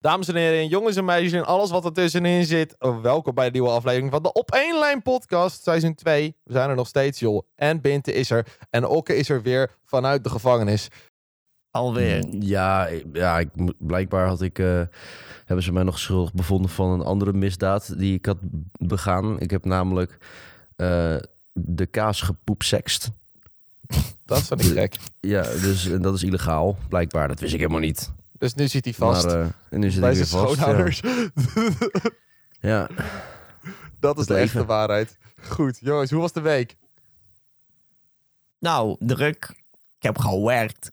Dames en heren, jongens en meisjes en alles wat er tussenin zit. Welkom bij de nieuwe aflevering van de Op 1 Lijn podcast, seizoen 2. We zijn er nog steeds, joh. En Binte is er. En Okke is er weer vanuit de gevangenis. Alweer. Ja, ik- ja ik, blijkbaar had ik, eh, hebben ze mij nog schuldig bevonden van een andere misdaad die ik had begaan. Ik heb namelijk eh, de kaas gepoepsext. Dat vind ik gek. Ja, dus en dat is illegaal, blijkbaar. Dat wist ik helemaal niet. Dus nu zit hij vast Maar, eh, en nu zit bij ik weer zijn vast. Ja. schoonouders. Ja. dat is Het de echte waarheid. Goed, jongens, hoe was de week? Nou, druk. Ik heb gewerkt.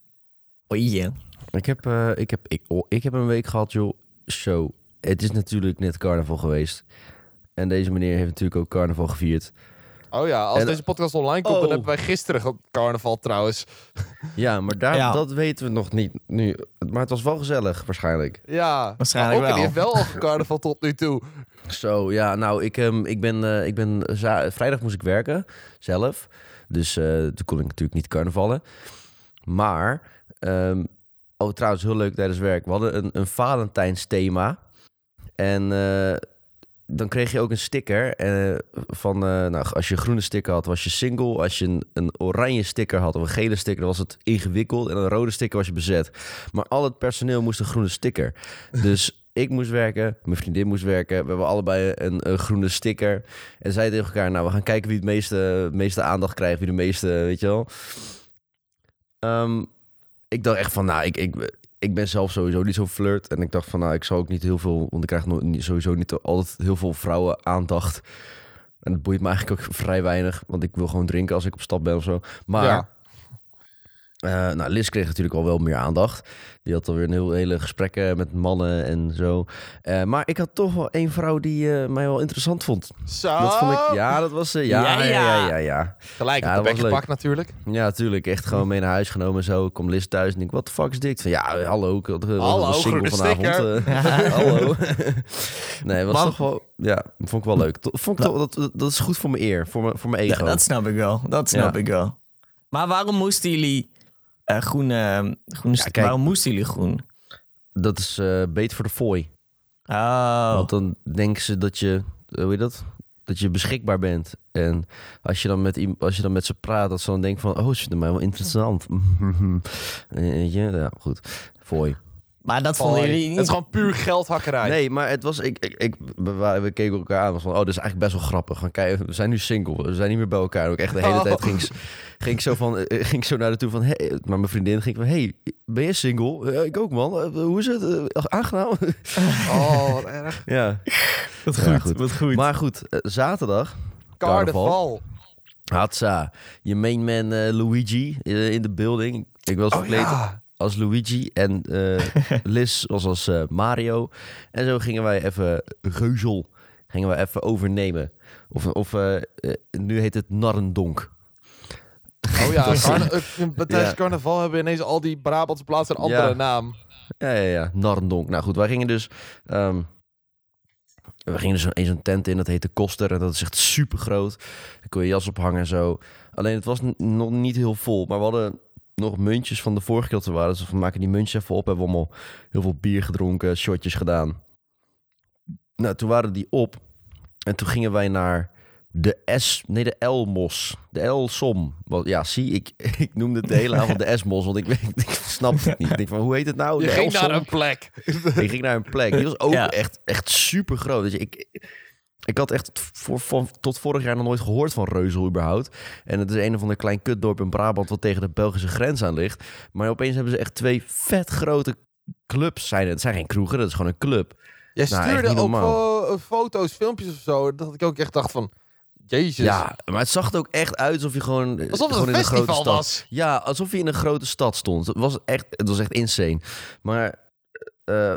Oei. Ik heb, eh, ik, heb, ik, oh, ik heb een week gehad, joh. Zo, het is natuurlijk net carnaval geweest. En deze meneer heeft natuurlijk ook carnaval gevierd. Oh ja, als En- deze podcast online komt, dan Oh. hebben wij gisteren ge- carnaval trouwens. Ja, maar daar, Ja. dat weten we nog niet nu. Maar het was wel gezellig, waarschijnlijk. Ja, Waarschijnlijk maar Okke, die wel. heeft wel al carnaval tot nu toe. Zo, ja, nou, ik, ehm, ik ben, eh, ik ben vrijdag moest ik werken, zelf. Dus eh, toen kon ik natuurlijk niet carnavallen. Maar, ehm, oh trouwens, heel leuk tijdens werk. We hadden een, een Valentijnsthema. En eh, dan kreeg je ook een sticker. eh, van, eh, nou, als je een groene sticker had, was je single. Als je een, een oranje sticker had of een gele sticker, was het ingewikkeld. En een rode sticker was je bezet. Maar al het personeel moest een groene sticker. Dus ik moest werken, mijn vriendin moest werken. We hebben allebei een, een groene sticker. En zij tegen elkaar, nou, we gaan kijken wie het meeste, meeste aandacht krijgt. Wie de meeste, weet je wel. Ehm, ik dacht echt van, nou, ik, ik, ik ben zelf sowieso niet zo flirt. En ik dacht van, nou, ik zal ook niet heel veel... Want ik krijg sowieso niet altijd heel veel vrouwen aandacht. En dat boeit me eigenlijk ook vrij weinig. Want ik wil gewoon drinken als ik op stap ben of zo. Maar... eh, nou, Liz kreeg natuurlijk al wel meer aandacht. Die had alweer een heel, hele gesprekken met mannen en zo. Eh, maar ik had toch wel één vrouw die eh, mij wel interessant vond. Zo. Dat vond ik, ja, dat was ze. ja, Ja, ja, ja. ja, ja, ja. Gelijk Ja, op de dat bek was leuk. gepakt natuurlijk. Ja, natuurlijk. Echt gewoon mee naar huis genomen en zo. Ik kom Liz thuis en ik, wat de fuck is dit? Van, ja, hallo. Ik had- Hallo, single groene vanavond. eh. hallo. nee, was Man. toch wel... Ja, vond ik wel leuk. Vond ik toch, dat, dat- dat is goed voor mijn eer. Voor mijn, voor mijn Ja, ego. dat snap ik wel. Dat snap Ja. ik wel. Maar waarom moesten jullie eh groene... groene kijk. waarom moesten jullie groen? Dat is eh beter voor de fooi. Oh. Want dan denken ze dat je, eh, hoe heet dat? Dat je beschikbaar bent. En als je dan met, als je dan met ze praat, dat ze dan denken van, oh, ze vinden mij wel interessant. Je, ja, goed. Fooi. Maar dat vonden Hoi. jullie Het niet... is gewoon puur geldhakkerij. Nee, maar het was, ik, ik, ik, we, we keken elkaar aan. Was van, oh, dat is eigenlijk best wel grappig. Van, kijk, we zijn nu single. We zijn niet meer bij elkaar. Ook echt de hele Oh. tijd ging, ik- ging ik zo van, eh, ging ik zo naar de toe van, hey, maar mijn vriendin ging van, hey, ben je single? Ja, ik ook, man. Eh, hoe is het? Eh, aangenaam? Oh, wat erg. ja. Wat Ja, goed, goed. wat goed. Maar goed, zaterdag Carnaval. Hatsa, je main man Luigi in de building. Ik was Oh verkleed ja. Als Luigi en eh, Liz was als eh, Mario. En zo gingen wij even geuzel, gingen wij even overnemen. Of, of eh, nu heet het Narrendonk. Oh ja, tijdens Ja. carnaval hebben ineens al die Brabantse plaatsen een andere Ja. naam. Ja, ja, ja, Narrendonk. Nou goed, wij gingen dus... ehm, we gingen dus in zo'n tent in, dat heette Koster. En dat is echt super groot. Daar kon je jas ophangen en zo. Alleen het was nog niet heel vol. Maar we hadden nog muntjes van de vorige keer dat we waren. Dus we maken die muntjes even op. Hebben we allemaal heel veel bier gedronken, shotjes gedaan. Nou, toen waren die op. En toen gingen wij naar de S... Nee, de L-mos. De L-som. Want Ja, zie, ik, ik noemde het de hele avond de S-mos. Want ik, weet- ik snap het niet. Ik denk van, hoe heet het nou? Je De ging L-som? naar een plek. Ik ging naar een plek. Die was ook Ja. echt, echt super groot. Dus ik, ik had echt voor, tot vorig jaar nog nooit gehoord van Reuzel überhaupt. En het is een of ander klein kutdorp in Brabant wat tegen de Belgische grens aan ligt. Maar opeens hebben ze echt twee vet grote clubs. Zijn het. zijn geen kroegen, dat is gewoon een club. Jij Nou, stuurde ook eh, foto's, filmpjes of zo. Dat ik ook echt dacht van... Jezus. Ja, maar het zag er ook echt uit alsof je gewoon, Alsof het gewoon een in een grote stad... was. Ja, alsof je in een grote stad stond. Het was echt, het was echt insane. Maar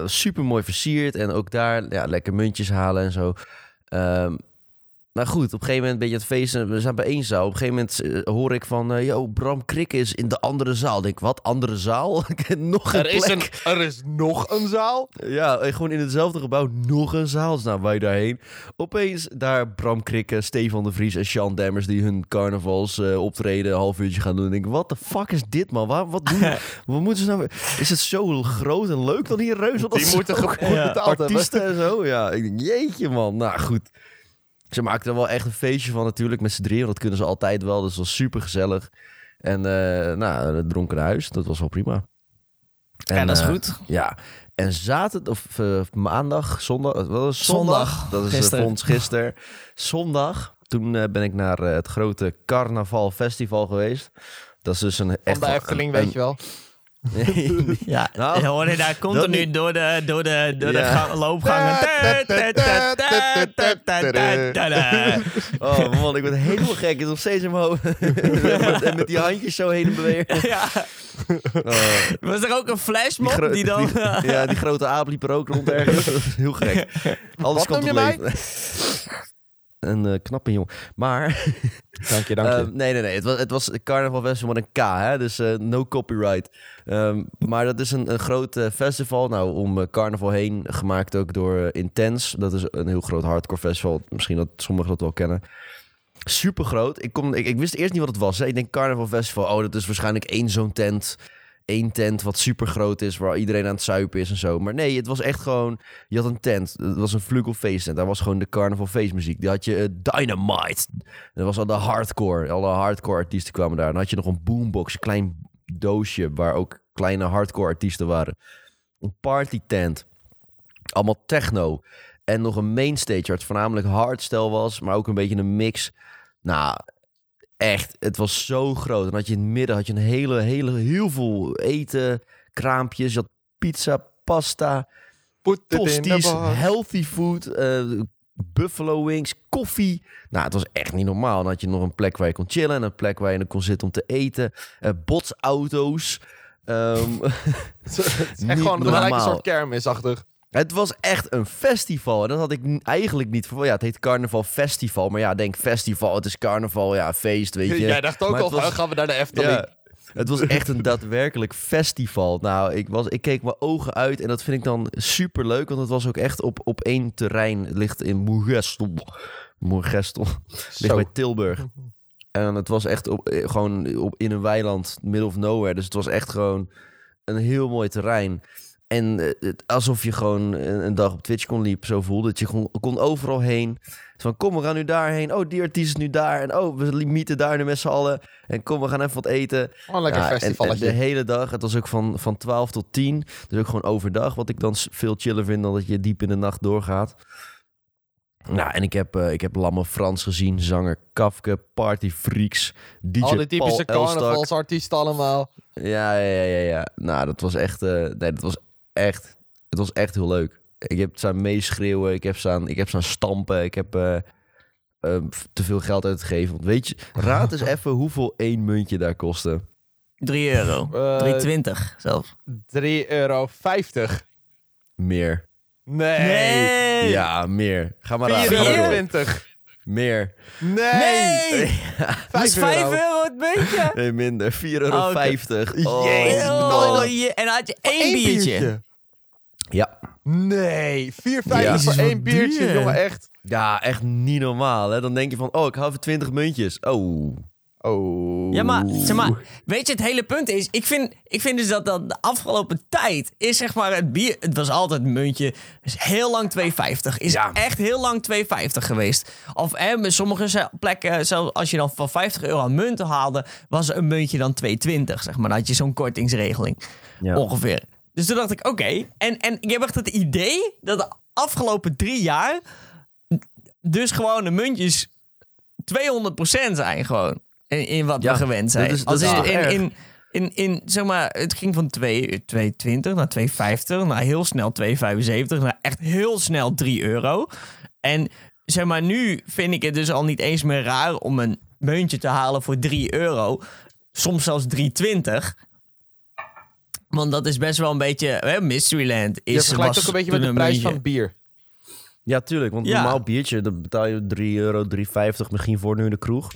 super mooi versierd. En ook daar ja, lekker muntjes halen en zo. Um, nou goed, op een gegeven moment ben je het feesten. We zijn bij één zaal. Op een gegeven moment eh, hoor ik van... yo, Bram Krik is in de andere zaal. Ik denk, wat? Andere zaal? Nog een Er is, plek. een, er is nog een zaal. Ja, eh, gewoon in hetzelfde gebouw nog een zaal. Dus nou, wij daarheen. Opeens daar Bram Krikke, Stefan de Vries en Sean Demmers... die hun carnavals optreden een half uurtje gaan doen. En ik denk, wat de fuck is dit, man? Waar, wat doen Wat moeten ze nou... Is het zo groot en leuk dan hier, dat Die moeten betaald hebben. artiesten en zo. Ja, ik denk, jeetje, man. Nou, goed. Ze maakten er wel echt een feestje van natuurlijk met z'n drieën. Dat kunnen ze altijd wel, dus dat was super gezellig. En eh nou, het dronken huis, dat was wel prima. ja, En, dat is eh, goed. ja, en zaterdag of eh, maandag, zondag, wat was het? Zondag, Dat is gisteren. ons gisteren. Zondag, toen ben ik naar het grote Carnaval Festival geweest. Dat is dus een Van echt de wel Efteling, een- weet je wel. Ja, Nou, je hoorde daar continu niet. door de, door de, door de Ja. loopgangen. oh man, ik ben helemaal gek. Het is nog steeds in mijn hoofd. en met die handjes zo heen en bewegen. Ja, Oh, was er ook een flashmob die dan... die- ja, die grote aap liep er ook rond ergens. Heel gek. Alles Wat kan noem je mij? Een eh, knappe jongen. Maar Dank je, dank je. Ehm, nee, nee, nee. Het was, het was Carnaval Festival met een K, hè? dus eh, no copyright. Ehm, maar dat is een, een groot eh, festival. Nou, om carnaval heen, gemaakt ook door Intense. Dat is een heel groot hardcore festival. Misschien dat sommigen dat wel kennen. Super groot. Ik, kom, ik, ik wist eerst niet wat het was. Hè. Ik denk Carnaval Festival. Oh, dat is waarschijnlijk één zo'n tent. Eén tent wat super groot is, waar iedereen aan het zuipen is en zo. Maar nee, het was echt gewoon. Je had een tent. Het was een vlugelfeest. En daar was gewoon de Carnaval feestmuziek. Die had je eh, Dynamite. Dat was al de hardcore. Alle hardcore artiesten kwamen daar. Dan had je nog een boombox, een klein doosje waar ook kleine hardcore artiesten waren. Een party tent. Allemaal techno. En nog een mainstage waar het voornamelijk hardstyle was, maar ook een beetje een mix. Nou, echt, het was zo groot. En had je in het midden had je een hele, hele, heel veel eten, kraampjes. Je had pizza, pasta, tosties, healthy food, eh, buffalo wings, koffie. Nou, het was echt niet normaal. Dan had je nog een plek waar je kon chillen en een plek waar je dan kon zitten om te eten. Eh, botsauto's. Het is Niet echt gewoon een soort kermisachtig. Het was echt een festival. En dat had ik eigenlijk niet verwacht. Ja, het heet Carnaval Festival. Maar ja, denk festival, het is carnaval, ja, feest, weet je. Jij dacht ook Maar al, was- gaan we naar de Efteling. Ja, het was echt een daadwerkelijk festival. Nou, ik, was, ik keek mijn ogen uit en dat vind ik dan super leuk. Want het was ook echt op, op één terrein. Het ligt in Moergestel. Moergestel. Ligt bij Tilburg. En het was echt op, eh, gewoon op, in een weiland, middle of nowhere. Dus het was echt gewoon een heel mooi terrein. En eh, het, alsof je gewoon een, dag op Twitch kon liep, zo voelde het. Je kon, kon overal heen. Van kom, we gaan nu daarheen. Oh, die artiest is nu daar. En oh, we mieten daar nu met z'n allen. En kom, we gaan even wat eten. Oh, lekker Ja, en- de hele dag. Het was ook van, van 12 tot 10. Dus ook gewoon overdag. Wat ik dan veel chiller vind dan dat je diep in de nacht doorgaat. Nou, en ik heb, eh, ik heb Lamme Frans gezien. Zanger Kafke, Party Freaks, DJ Al die typische carnavalsartiesten allemaal. Ja, ja, ja, ja, ja. Nou, dat was echt... eh, nee, dat was echt... Het was echt heel leuk. Ik heb staan meeschreeuwen. Ik heb staan, ik heb staan stampen. Ik heb eh, eh, te veel geld uitgegeven. Want weet je... Raad eens even hoeveel één muntje daar kostte. 3 euro. Eh, 3,20 zelfs. 3,50 euro. Meer. Nee. Nee! Ja, meer. Ga maar raden. Ga maar door. 24. Meer. Nee. Nee! Dat is 5 5 euro. euro het muntje. Nee, minder. 4,50 euro. Oh. Oh. Jezus. Oh, je- en dan had je één Eén biertje. Ja. Nee. 4,50 Jezus, voor één biertje, duur. jongen, echt. Ja, echt niet normaal. Hè? Dan denk je van, oh, ik hou even 20 muntjes. Oh. Oh. Ja, maar, zeg maar, weet je, het hele punt is, ik vind, ik vind dus dat, dat de afgelopen tijd is zeg maar het bier, het was altijd een muntje, is heel lang 2,50. Is Ja. echt heel lang 2,50 geweest. Of hè, met sommige plekken, zelfs als je dan van 50 euro aan munten haalde, was een muntje dan 2,20, zeg maar. Dan had je zo'n kortingsregeling, Ja. ongeveer. Dus toen dacht ik, oké. En, en ik heb echt het idee dat de afgelopen drie jaar dus gewoon de muntjes 200% zijn gewoon. In, in wat Ja, we gewend zijn. dat is- dat Als is in, in, in, in, zeg maar, het ging van 2 2,20 naar 2,50, naar heel snel 2,75, naar echt heel snel 3 euro. En zeg maar, nu vind ik het dus al niet eens meer raar om een muntje te halen voor 3 euro. Soms zelfs 3,20. Want dat is best wel een beetje... Hè, Mysteryland is... Je vergelijkt was ook een beetje met de prijs van bier. Ja, tuurlijk. Want een Ja. normaal biertje, dat betaal je 3 euro, 3,50 misschien voor nu in de kroeg.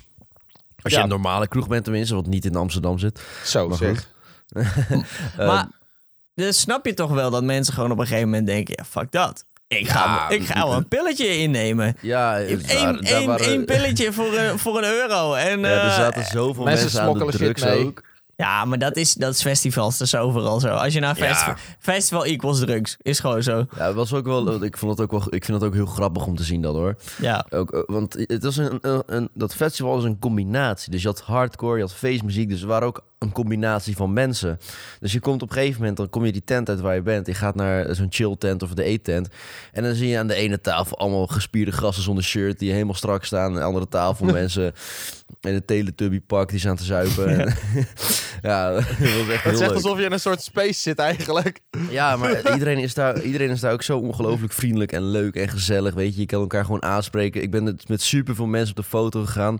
Als Ja. je een normale kroeg bent tenminste, wat niet in Amsterdam zit. Zo Maar zeg. Eh, maar dus snap je toch wel dat mensen gewoon op een gegeven moment denken... Ja, fuck dat. Ik ga, Ja, ik ga wel een pilletje innemen. ja. Eén Daar één- waren- één pilletje voor een, voor een euro. En, Ja, er eh, zaten zoveel mensen mensen, aan de drugs mee. ook. Ja, maar dat is, dat is festivals, dat is overal zo. Als je naar Ja. festival... Festival equals drugs, is gewoon zo. Ja, het was ook wel, ik, vond het ook wel, ik vind het ook heel grappig om te zien dat hoor. Ja. Ook, eh, want het was een, een, een- dat festival was een combinatie. Dus je had hardcore, je had feestmuziek. Dus er waren ook een combinatie van mensen. Dus je komt op een gegeven moment, dan kom je die tent uit waar je bent. Je gaat naar zo'n chill tent of de eettent. En dan zie je aan de ene tafel allemaal gespierde gasten zonder shirt... die helemaal strak staan. Aan de andere tafel mensen in een teletubby pak die staan te zuipen. Ja, ja dat was echt Het heel leuk. alsof je in een soort space zit eigenlijk. Ja, maar iedereen is, daar, iedereen is daar ook zo ongelooflijk vriendelijk en leuk en gezellig. Weet je, je kan elkaar gewoon aanspreken. Ik ben met, met super veel mensen op de foto gegaan.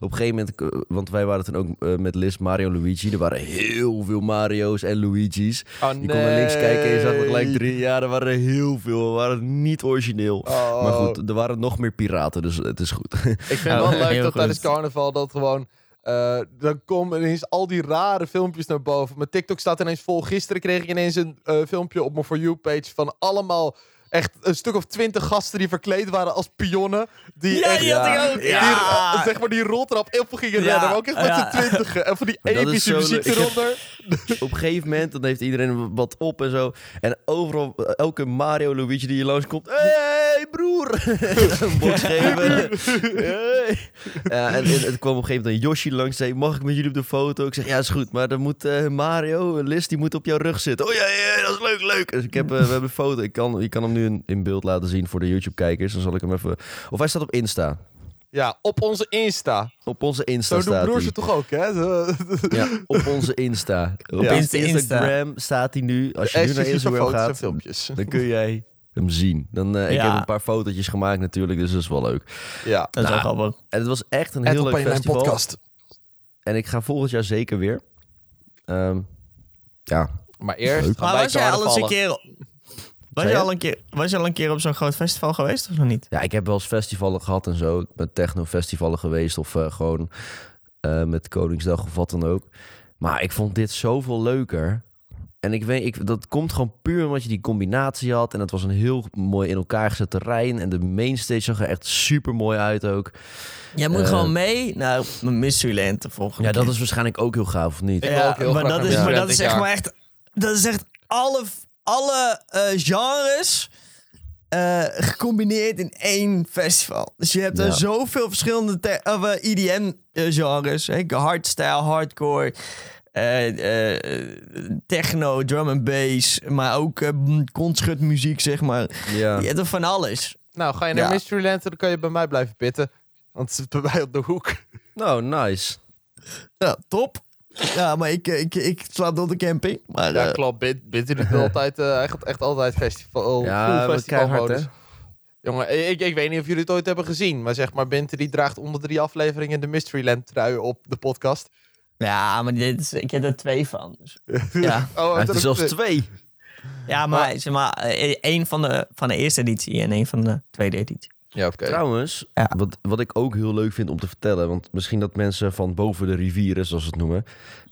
Op een gegeven moment, eh, want wij waren toen ook eh, met Liz, Mario en Luigi. Er waren heel veel Mario's en Luigi's. Oh, Je kon naar links kijken en je zag er gelijk nee. drie. Ja, er waren er heel veel. We waren niet origineel. Oh. Maar goed, er waren nog meer piraten, dus het is goed. Ik vind het wel leuk dat tijdens carnaval dat gewoon... eh, dan komen ineens al die rare filmpjes naar boven. Mijn TikTok staat ineens vol. Gisteren kreeg ik ineens een eh, filmpje op mijn For You-page van allemaal... Echt een stuk of twintig gasten die verkleed waren als pionnen. Die Ja, echt, die had ik ook. die, Ja. eh, zeg maar die roltrap op gingen Ja, rennen. Maar ook echt met ja. z'n twintigen. En van die Maar epische muziek. Ik eronder. op een gegeven moment, dan heeft iedereen wat op en zo. En overal, elke Mario Luigi die hier langskomt. hey, broer! een box geven. Hey. Ja, en, en het kwam op een gegeven moment een Yoshi langs. Zei, mag ik met jullie op de foto? Ik zeg, ja, is goed. Maar dan moet eh, Mario, Liz, die moet op jouw rug zitten. Oh ja, ja, dat is leuk, leuk. Dus ik heb, eh, we hebben een foto. Ik kan, je kan hem nu in, in beeld laten zien voor de YouTube-kijkers. Dan zal ik hem even... Of hij staat op Insta. Ja, op onze Insta. Op onze Insta Zo doen staat broers hij. het toch ook, hè? Zo- Ja, op onze Insta. Op Ja. Insta- Insta. Instagram staat hij nu. Als je nu naar Instagram foto's en gaat, filmpjes. dan kun jij hem zien. Dan, eh, Ik Ja. heb een paar fotootjes gemaakt natuurlijk, dus dat is wel leuk. Ja. Dat is Nou, wel grappig. En het was echt een En heel leuk festival. podcast. En ik ga volgend jaar zeker weer. Ehm, ja, Maar eerst Leuk. Maar wij was jij al eens een keer... Was je, je? al een keer, was je al een keer op zo'n groot festival geweest of nog niet? ja, ik heb wel eens festivalen gehad en zo. Ik ben techno-festivalen geweest of eh, gewoon eh, met Koningsdag of wat dan ook. Maar ik vond dit zoveel leuker. En ik weet, ik, dat komt gewoon puur omdat je die combinatie had. En het was een heel mooi in elkaar gezet terrein. En de mainstage zag er echt super mooi uit ook. Jij moet Eh. gewoon mee naar Mysteryland de volgende Ja, dat is waarschijnlijk ook heel gaaf, of niet? Heel maar dat is, maar dat is echt maar echt... Dat is echt alle, alle eh, genres eh, gecombineerd in één festival. Dus je hebt er Ja. zoveel verschillende of, eh, EDM-genres. hè. Hardstyle, hardcore... eh, eh, techno, drum and bass, maar ook eh concertmuziek, zeg maar. Ja. Je hebt er van alles. Nou, ga je naar Ja. Mysteryland, dan kan je bij mij blijven pitten. Want het zit bij mij op de hoek. Nou, nice. Ja, top. Ja, maar ik, ik, ik slaap op de camping. Maar, Ja, eh, klopt. Bint, Bint doet altijd, eh, hij gaat echt altijd festival, Ja, full wat keihard, festivalmodus. Jongen, ik, ik weet niet of jullie het ooit hebben gezien. Maar zeg maar, Binte die draagt onder drie afleveringen de Mysteryland trui op de podcast. ja, maar dit is, ik heb er twee van. Dus, ja. Oh, dat er zelfs twee. ja, maar, zeg maar eh, één van de, van de eerste editie en één van de tweede editie. Ja, oké. Trouwens, Ja. wat, wat ik ook heel leuk vind om te vertellen... want misschien dat mensen van boven de rivieren, zoals ze het noemen...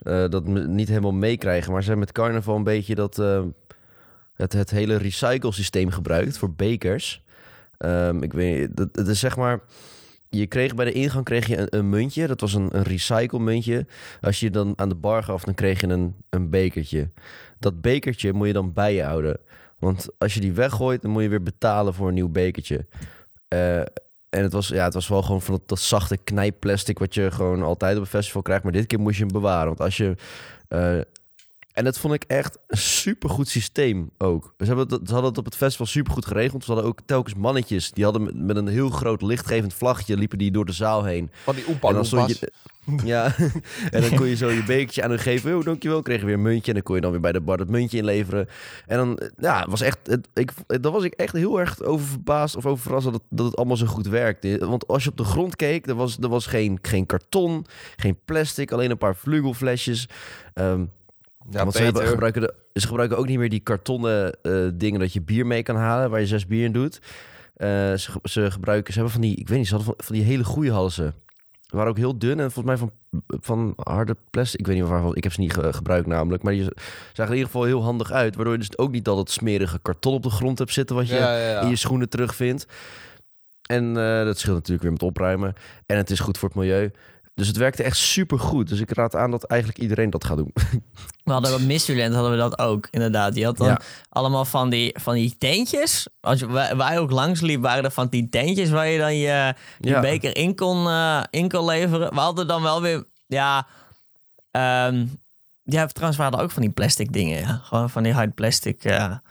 eh, dat niet helemaal meekrijgen. Maar ze hebben met carnaval een beetje dat... eh, het, het hele recyclesysteem gebruikt voor bekers. Ehm, ik weet dat, het is zeg maar... Je kreeg bij de ingang kreeg je een, een muntje. Dat was een, een recycle muntje. Als je dan aan de bar gaf, dan kreeg je een, een bekertje. Dat bekertje moet je dan bij je houden. Want als je die weggooit, dan moet je weer betalen voor een nieuw bekertje. Eh, en het was, ja, het was wel gewoon van dat, zachte knijpplastic... wat je gewoon altijd op een festival krijgt. Maar dit keer moest je hem bewaren. Want als je... eh, en dat vond ik echt een supergoed systeem ook. Ze, hebben dat, ze hadden het op het festival supergoed geregeld. Ze hadden ook telkens mannetjes. Die hadden met, met een heel groot lichtgevend vlaggetje... liepen die door de zaal heen. Van die oempa En dan stond je, ja, en dan kon je zo je bekertje aan hun geven. Oh, dankjewel. Kreeg je weer een muntje. En dan kon je dan weer bij de bar dat muntje inleveren. En dan, ja, was echt, het, ik, daar was ik echt heel erg over verbaasd of over verrast dat het, dat het allemaal zo goed werkte. Want als je op de grond keek, er was, er was geen, geen karton, geen plastic, alleen een paar vlugelflesjes. Ehm, Ja, want ze, hebben, gebruiken de, ze gebruiken ook niet meer die kartonnen eh, dingen dat je bier mee kan halen, waar je zes bier in doet. Eh, ze, ge- ze gebruiken, ze hebben van die, ik weet niet, ze hadden van, van die hele goede halzen. Ze waren ook heel dun en volgens mij van, van harde plastic. Ik weet niet waarvan, ik heb ze niet ge- gebruikt namelijk. Maar die zagen er in ieder geval heel handig uit. Waardoor je dus ook niet al dat smerige karton op de grond hebt zitten wat je Ja, ja, ja. in je schoenen terugvindt. En eh, dat scheelt natuurlijk weer met opruimen. En het is goed voor het milieu. Dus het werkte echt super goed. Dus ik raad aan dat eigenlijk iedereen dat gaat doen. We hadden op Mysteryland hadden we dat ook, inderdaad. Die had dan Ja. allemaal van die, van die tentjes. Als je, je ook langs liep, waren er van die tentjes waar je dan je, je Ja. beker in kon, eh, in kon leveren. We hadden dan wel weer, ja... ehm ja, trouwens waren er ook van die plastic dingen. Ja. Gewoon van die hard plastic. ja.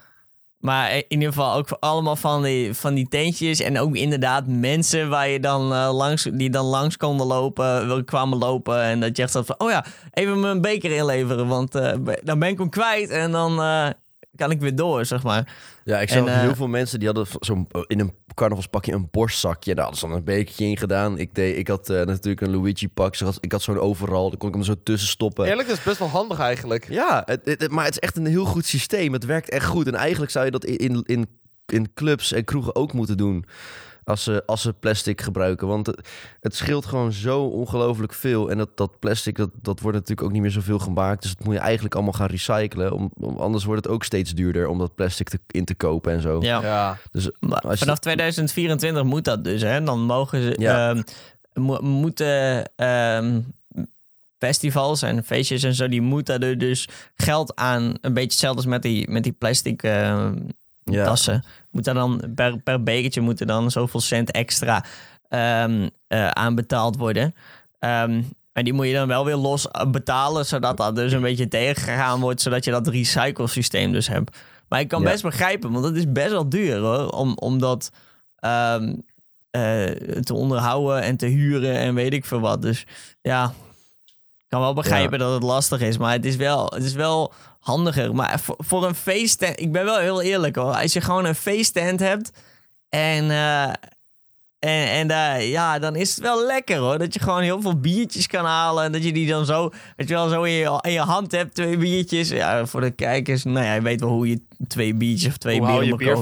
Maar in ieder geval ook allemaal van die, van die tentjes. En ook inderdaad mensen waar je dan, eh, langs, die dan langs konden lopen, wil- kwamen lopen. En dat je echt zat van, oh ja, even mijn beker inleveren. Want eh, dan ben ik hem kwijt en dan eh, kan ik weer door, zeg maar. Ja, ik zag En, eh, heel veel mensen die hadden zo'n in een carnavalspakje een borstzakje. Daar hadden ze dan een bekertje in gedaan. Ik, deed, ik had eh, natuurlijk een Luigi pak. Zo had- Ik had zo'n overal. Daar kon ik hem zo tussen stoppen. Eerlijk, dat is best wel handig eigenlijk. Ja, het- maar het is echt een heel goed systeem. Het werkt echt goed. En eigenlijk zou je dat in, in, in, clubs en kroegen ook moeten doen. Als ze, als ze plastic gebruiken. Want het, het scheelt gewoon zo ongelooflijk veel. En dat, dat plastic, dat, dat wordt natuurlijk ook niet meer zoveel gemaakt. Dus dat moet je eigenlijk allemaal gaan recyclen. Om, om, anders wordt het ook steeds duurder om dat plastic te, in te kopen en zo. Ja. Ja. Dus Maar Als je- vanaf 2024 moet dat dus, hè? Dan mogen ze, Ja. ehm, mo- moeten ehm, festivals en feestjes en zo, die moeten er dus geld aan, een beetje hetzelfde als met die, met die plastic ehm, Ja. tassen. Moet daar dan per, per bekertje moeten dan zoveel cent extra eh, aan betaald worden. Ehm, en die moet je dan wel weer los eh, betalen, zodat dat dus een beetje tegengegaan wordt, zodat je dat recyclesysteem dus hebt. Maar ik kan Ja. best begrijpen, want het is best wel duur hoor, om, om dat ehm, eh, te onderhouden en te huren en weet ik veel wat. Dus ja, ik kan wel begrijpen dat het lastig is, maar het is wel, het is wel handiger. Maar voor, voor een feesttent, ik ben wel heel eerlijk hoor, als je gewoon een feesttent hebt en... eh, en, en daar, ja, dan is het wel lekker hoor. Dat je gewoon heel veel biertjes kan halen. En dat je die dan zo, dat je wel zo in je, in je hand hebt, twee biertjes. Ja, voor de kijkers, nou ja, je weet wel hoe je twee biertjes of twee Hoe hou bieren je op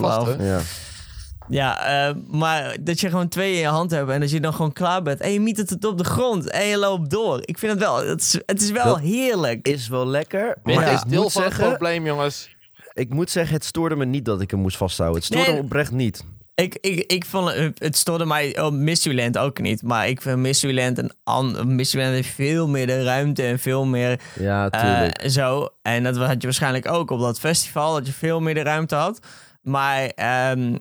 Ja. Ja, eh, maar dat je gewoon twee in je hand hebt en dat je dan gewoon klaar bent. En je miet het op de grond en je loopt door. Ik vind het wel, het is, het is wel Dat- heerlijk. Is wel lekker. Maar Maar is ik deel moet, van het zeggen, probleem, jongens. ik moet zeggen, het stoorde me niet dat ik hem moest vasthouden. Het stoorde Nee. me oprecht niet. Ik, ik, ik vond het, het stoorde mij op Mysteryland ook niet. Maar ik vind Mysteryland een an, Mysteryland heeft veel meer de ruimte en veel meer Ja, eh, tuurlijk. zo. En dat had je waarschijnlijk ook op dat festival, dat je veel meer de ruimte had. Maar ehm,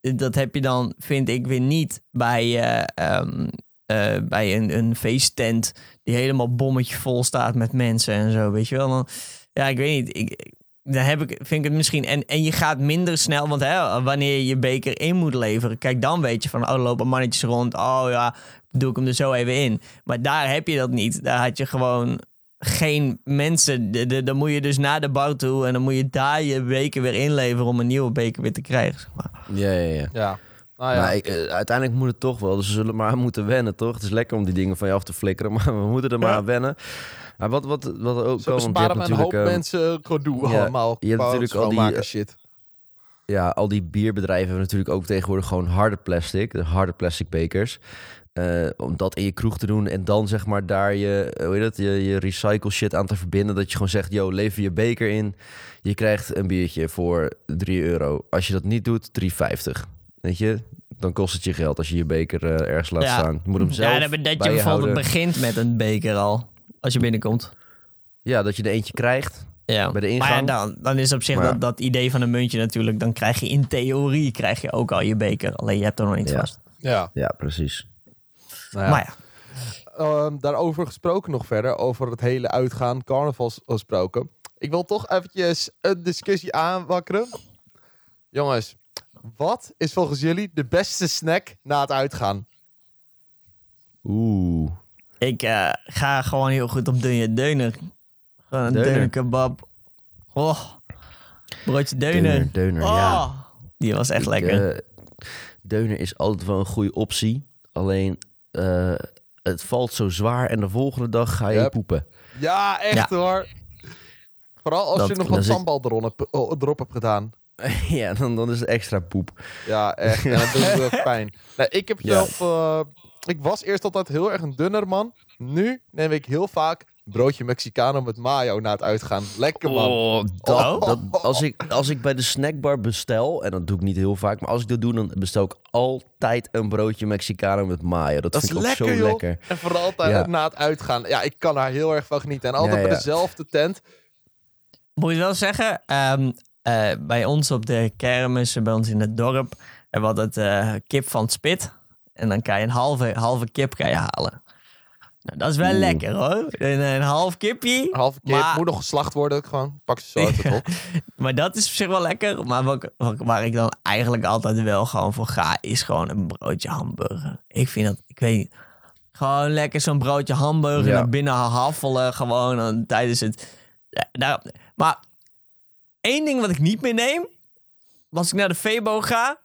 dat heb je dan, vind ik, weer niet bij, eh, ehm, eh, bij een, een feesttent die helemaal bommetje vol staat met mensen en zo. Weet je wel? Ja, ik weet niet. Ik, dan heb ik, vind ik het misschien. En, en je gaat minder snel, want hè, wanneer je je beker in moet leveren, kijk, dan weet je van, oh, lopen mannetjes rond. Oh ja, doe ik hem er zo even in. Maar daar heb je dat niet. Daar had je gewoon geen mensen. De- de- Dan moet je dus naar de bar toe en dan moet je daar je beker weer inleveren om een nieuwe beker weer te krijgen. Zeg maar. Ja, ja, ja. Ja. Nou ja. Maar ik, eh, uiteindelijk moet het toch wel. Dus we zullen maar aan moeten wennen, toch? Het is lekker om die dingen van je af te flikkeren, maar we moeten er maar Ja. aan wennen. Maar wat, wat, wat ook kan, want je hebt een hoop natuurlijk... ehm, mensen gedoe ja, allemaal. je hebt natuurlijk al die, eh, shit. ja, al die bierbedrijven hebben natuurlijk ook tegenwoordig gewoon harde plastic. De harde plastic bekers. Eh, om dat in je kroeg te doen en dan zeg maar daar je, eh, hoe heet het, je, je recycle shit aan te verbinden. Dat je gewoon zegt, yo, lever je beker in. Je krijgt een biertje voor 3 euro. Als je dat niet doet, 3,50. Weet je, dan kost het je geld als je je beker eh, ergens laat Ja. staan. Je moet hem zelf ja, dat, dat bij je je bijvoorbeeld houden. begint met een beker al. Als je binnenkomt. Ja, dat je er eentje krijgt. Ja. Bij de Maar ja, ingang. dan, dan is op zich Maar dat, dat idee van een muntje natuurlijk. Dan krijg je in theorie krijg je ook al je beker. Alleen je hebt er nog niet Ja. vast. Ja. Ja, precies. Nou ja. Maar ja. Ehm, daarover gesproken nog verder, over het hele uitgaan, carnavals gesproken. Ik wil toch eventjes een discussie aanwakkeren. Jongens, wat is volgens jullie de beste snack na het uitgaan? Oeh. Ik eh, ga gewoon heel goed op deuner. deuner. Gewoon een Deuner. deuner kebab. Oh. Broodje deuner. Deuner, deuner, oh. ja. Die was echt Ik, lekker. eh, deuner is altijd wel een goede optie. Alleen, eh, het valt zo zwaar en de volgende dag ga je Yep. poepen. Ja, echt Ja. hoor. Vooral als Dat- je nog wat sambal erop, erop hebt gedaan. ja, dan, dan is het extra poep. Ja, echt. En dat doet heel pijn. Nou, ik heb Ja. zelf... eh, ik was eerst altijd heel erg een dunner man. Nu neem ik heel vaak broodje Mexicano met mayo na het uitgaan. Lekker man. Oh, dat, Oh. dat, als, ik, als ik bij de snackbar bestel, en dat doe ik niet heel vaak, maar als ik dat doe, dan bestel ik altijd een broodje Mexicano met mayo. Dat, Dat is vind ik ook lekker, zo joh. lekker. En vooral altijd Ja. na het uitgaan. Ja, ik kan daar heel erg van genieten. En altijd Ja, bij dezelfde tent. Moet je wel zeggen, ehm, eh, bij ons op de kermis, bij ons in het dorp, hebben we altijd eh, kip van het spit. En dan kan je een halve, halve kip kan je halen. Nou, dat is wel Oeh. lekker hoor. Een, een half kipje. Een keer. Maar- Moet nog geslacht worden. Gewoon. Pak ze zo uit het hok. Maar dat is op zich wel lekker. Maar wat, wat- waar ik dan eigenlijk altijd wel gewoon voor ga, is gewoon een broodje hamburger. Ik vind dat, ik weet niet. Gewoon lekker zo'n broodje hamburger Ja. naar binnen haffelen. Gewoon dan tijdens het. Daar, maar één ding wat ik niet meer neem. Als ik naar de Febo ga.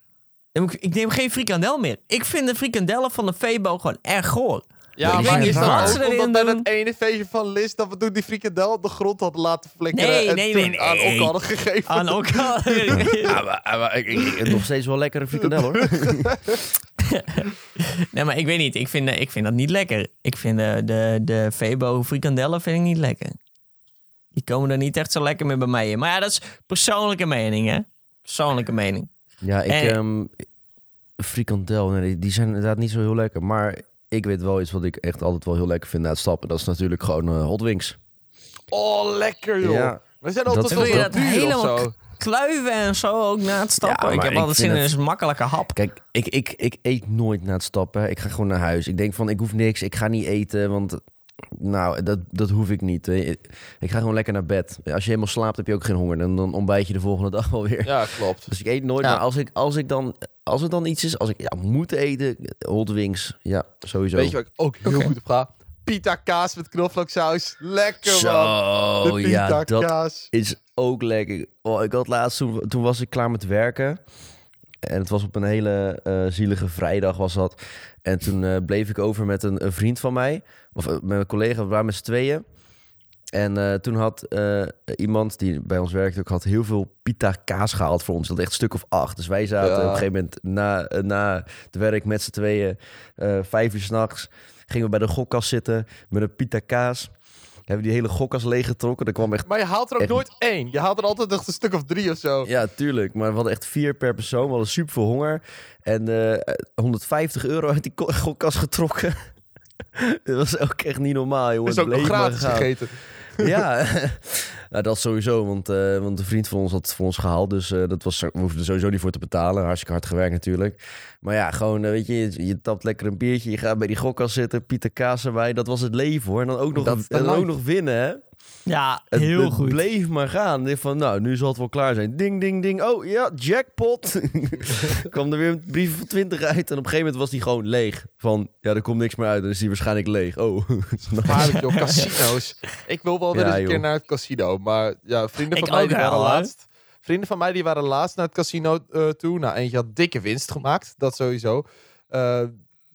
Ik, ik neem geen frikandel meer. Ik vind de frikandellen van de Febo gewoon erg goor. Ja, maar is dat ook ze omdat erin bij dat ene feestje van Liz... dat we toen die frikandel op de grond hadden laten flikkeren... Nee, en nee, toen nee, nee. aan elkaar hadden gegeven. Aan elkaar. Ja, maar, maar ik, ik, ik- nog steeds wel lekkere frikandel hoor. Nee, maar ik weet niet. Ik vind, eh, ik vind dat niet lekker. Ik vind de, de, de Febo frikandellen vind ik niet lekker. Die komen er niet echt zo lekker mee bij mij in. Maar ja, dat is persoonlijke mening, hè? Persoonlijke mening. Ja, ik, En- ehm, frikandel, nee, die- die zijn inderdaad niet zo heel lekker. Maar ik weet wel iets wat ik echt altijd wel heel lekker vind na het stappen. Dat is natuurlijk gewoon eh, hot wings. Oh, lekker joh. Ja. We zijn Dat altijd Wil je zo dat helemaal zo. kluiven en zo ook na het stappen? Ja, ik heb ik altijd zin in een makkelijke hap. Kijk, ik, ik, ik eet nooit na het stappen. Ik ga gewoon naar huis. Ik denk van, ik hoef niks. Ik ga niet eten, want... Nou, dat, dat hoef ik niet. Ik ga gewoon lekker naar bed. Als je helemaal slaapt, heb je ook geen honger. En dan ontbijt je de volgende dag wel weer. Ja, klopt. Dus ik eet nooit. Ja. Maar als, ik, als, ik dan, als het dan iets is, als ik ja, moet eten, hot wings. Ja, sowieso. Weet je wat ik ook heel goed op ga? Pita kaas met knoflooksaus. Lekker man. Zo, De ja, pita dat kaas. is ook lekker. Oh, ik had laatst, toen, toen was ik klaar met werken. En het was op een hele eh, zielige vrijdag was dat. En toen eh, bleef ik over met een, een vriend van mij. Of eh, met mijn collega, we waren met z'n tweeën. En eh, toen had eh, iemand die bij ons werkte ook had heel veel pita kaas gehaald voor ons. Dat echt een stuk of acht. Dus wij zaten Ja. op een gegeven moment na, eh, na het werk met z'n tweeën, eh, vijf uur s'nachts, gingen we bij de gokkast zitten met een pita kaas. Hebben die hele gokkast leeggetrokken. Er kwam echt Maar je haalt er ook Echt. nooit één. Je haalt er altijd echt een stuk of drie of zo. ja, tuurlijk. Maar we hadden echt vier per persoon. We hadden super veel honger. En eh 150 euro uit die gokkast getrokken. dat was ook echt niet normaal, jongen. is ook nog gratis gegeten. Ja, nou, dat sowieso. Want, eh, want een vriend van ons had het voor ons gehaald. Dus eh, dat was, we hoefden er sowieso niet voor te betalen. Hartstikke hard gewerkt natuurlijk. Maar ja, gewoon, eh, weet je, je, je tapt lekker een biertje. Je gaat bij die gokkast zitten. Pieter Kaas erbij. Dat was het leven hoor. En dan ook nog, Dat en dan ook nog winnen, hè. Ja, Het, heel het goed. bleef maar gaan. Ik van, nou, nu zal het wel klaar zijn. Ding, ding, ding. Oh ja, jackpot. kwam er weer een brief van 20 uit. En op een gegeven moment was die gewoon leeg. Van, ja, er komt niks meer uit. Dan is die waarschijnlijk leeg. Oh, Gevaarlijk joh, casino's. Ik wil wel weer Ja, eens een joh. keer naar het casino. Maar ja, vrienden Ik van mij die waren wel, laatst. Vrienden van mij die waren laatst naar het casino eh, toe. Nou, eentje had dikke winst gemaakt. Dat sowieso. Eh,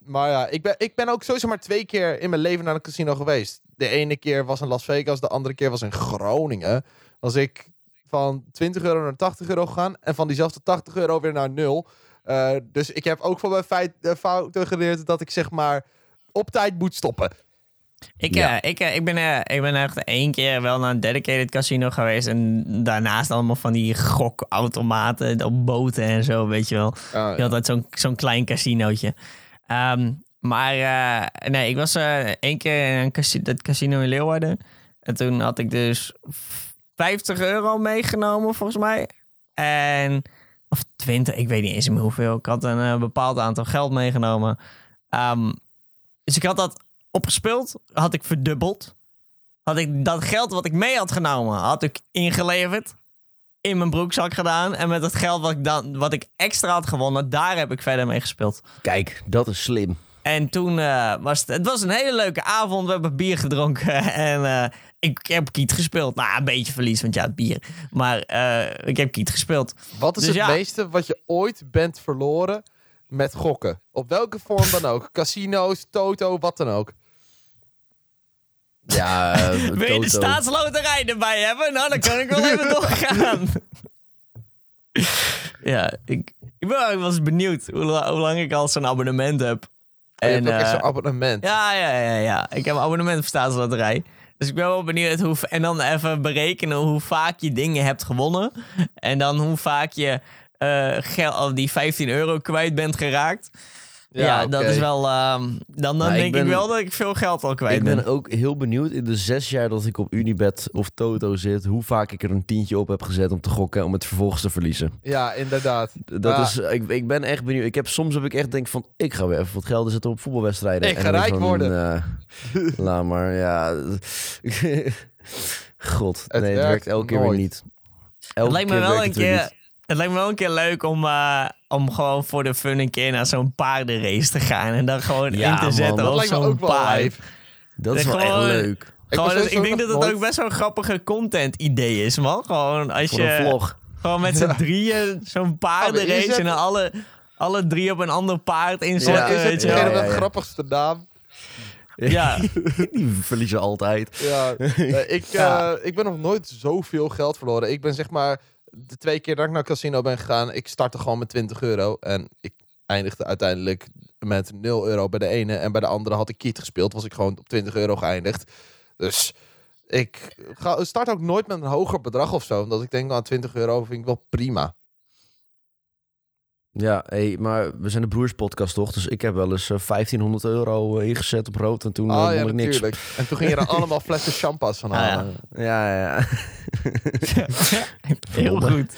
maar ja, ik ben, ik ben ook sowieso maar twee keer in mijn leven naar een casino geweest. De ene keer was in Las Vegas, de andere keer was in Groningen. Was ik van 20 euro naar 80 euro gegaan. En van diezelfde 80 euro weer naar nul. Eh, dus ik heb ook van mijn feit, eh, fouten geleerd dat ik zeg maar op tijd moet stoppen. Ik, Ja. eh, ik, eh, ik, ben, eh, ik ben echt één keer wel naar een dedicated casino geweest. En daarnaast allemaal van die gokautomaten op boten en zo, weet je wel. Ah, Je had altijd zo'n zo'n klein casinootje. Ehm, maar eh, nee, ik was eh één keer in een casi- dat casino in Leeuwarden. En toen had ik dus 50 euro meegenomen, volgens mij. En, of 20, ik weet niet eens meer hoeveel. Ik had een eh, bepaald aantal geld meegenomen. Ehm, dus ik had dat opgespeeld, had ik verdubbeld. Had ik dat geld wat ik mee had genomen, had ik ingeleverd. In mijn broekzak gedaan. En met het geld wat ik, dan, wat ik extra had gewonnen, daar heb ik verder mee gespeeld. kijk, dat is slim. En toen eh, was het, het was een hele leuke avond. We hebben bier gedronken en eh, ik heb kiet gespeeld. Nou, een beetje verlies, want ja, het bier. Maar eh, ik heb kiet gespeeld. Wat is Dus het ja. meeste wat je ooit bent verloren met gokken? Op welke vorm dan ook. Casino's, toto, wat dan ook. Ja, Wil je de staatsloterij erbij hebben? Nou, dan kan ik wel even doorgaan. ja, ik, ben eens benieuwd hoe, hoe lang ik al zo'n abonnement heb. En, je hebt ook echt eh, zo'n abonnement. Ja, ja, ja, ja. Ik heb een abonnement op staatsloterij. Dus ik ben wel benieuwd hoe... En dan even berekenen hoe vaak je dingen hebt gewonnen. En dan hoe vaak je eh geld, die 15 euro kwijt bent geraakt. Ja, dat is wel... ehm, dan dan Nou, ik denk ik, ben- wel dat ik veel geld al kwijt Ik ben. ben ook heel benieuwd in de zes jaar dat ik op Unibet of Toto zit, hoe vaak ik er een tientje op heb gezet om te gokken om het vervolgens te verliezen. Ja, inderdaad. Dat Ja. is, ik, ik ben echt benieuwd. Ik heb soms heb ik echt denk van, ik ga weer even wat geld zetten op voetbalwedstrijden. Ik En ga dan rijk van, worden. eh, laat maar, ja. God, Het nee, het werkt elke keer weer niet. Het Elke lijkt me keer wel een het weer keer... Het lijkt me wel een keer leuk om, eh, om gewoon voor de fun een keer naar zo'n paardenrace te gaan. En dan gewoon Ja, in te man, zetten dat op lijkt me zo'n ook wel paard. Dat is Nee, wel echt gewoon- leuk. Ik, Gewoon, dat- ik denk dat het ook best wel een grappige content idee is, man. Gewoon als Voor een je vlog. gewoon met z'n drieën zo'n paardenrace inzetten- en dan alle, alle drie op een ander paard inzetten. Ja, Is het de grappigste naam? Ja, Die verliezen altijd. Ja, nee, ik, Ja. eh, ik ben nog nooit zoveel geld verloren. Ik ben zeg maar de twee keer dat ik naar casino ben gegaan, ik startte gewoon met 20 euro. En ik eindigde uiteindelijk met 0 euro bij de ene. En bij de andere had ik kiet gespeeld, was ik gewoon op 20 euro geëindigd. Dus ik ga, start ook nooit met een hoger bedrag of zo. Omdat ik denk, nou 20 euro vind ik wel prima. Ja, hey, maar we zijn de Broers podcast toch? Dus ik heb wel eens eh, 1500 euro eh, ingezet op rood en toen eh, won ja, ik niks. natuurlijk. En toen gingen er allemaal flessen champas van Ah, ja. halen. Ja, ja, ja. heel goed.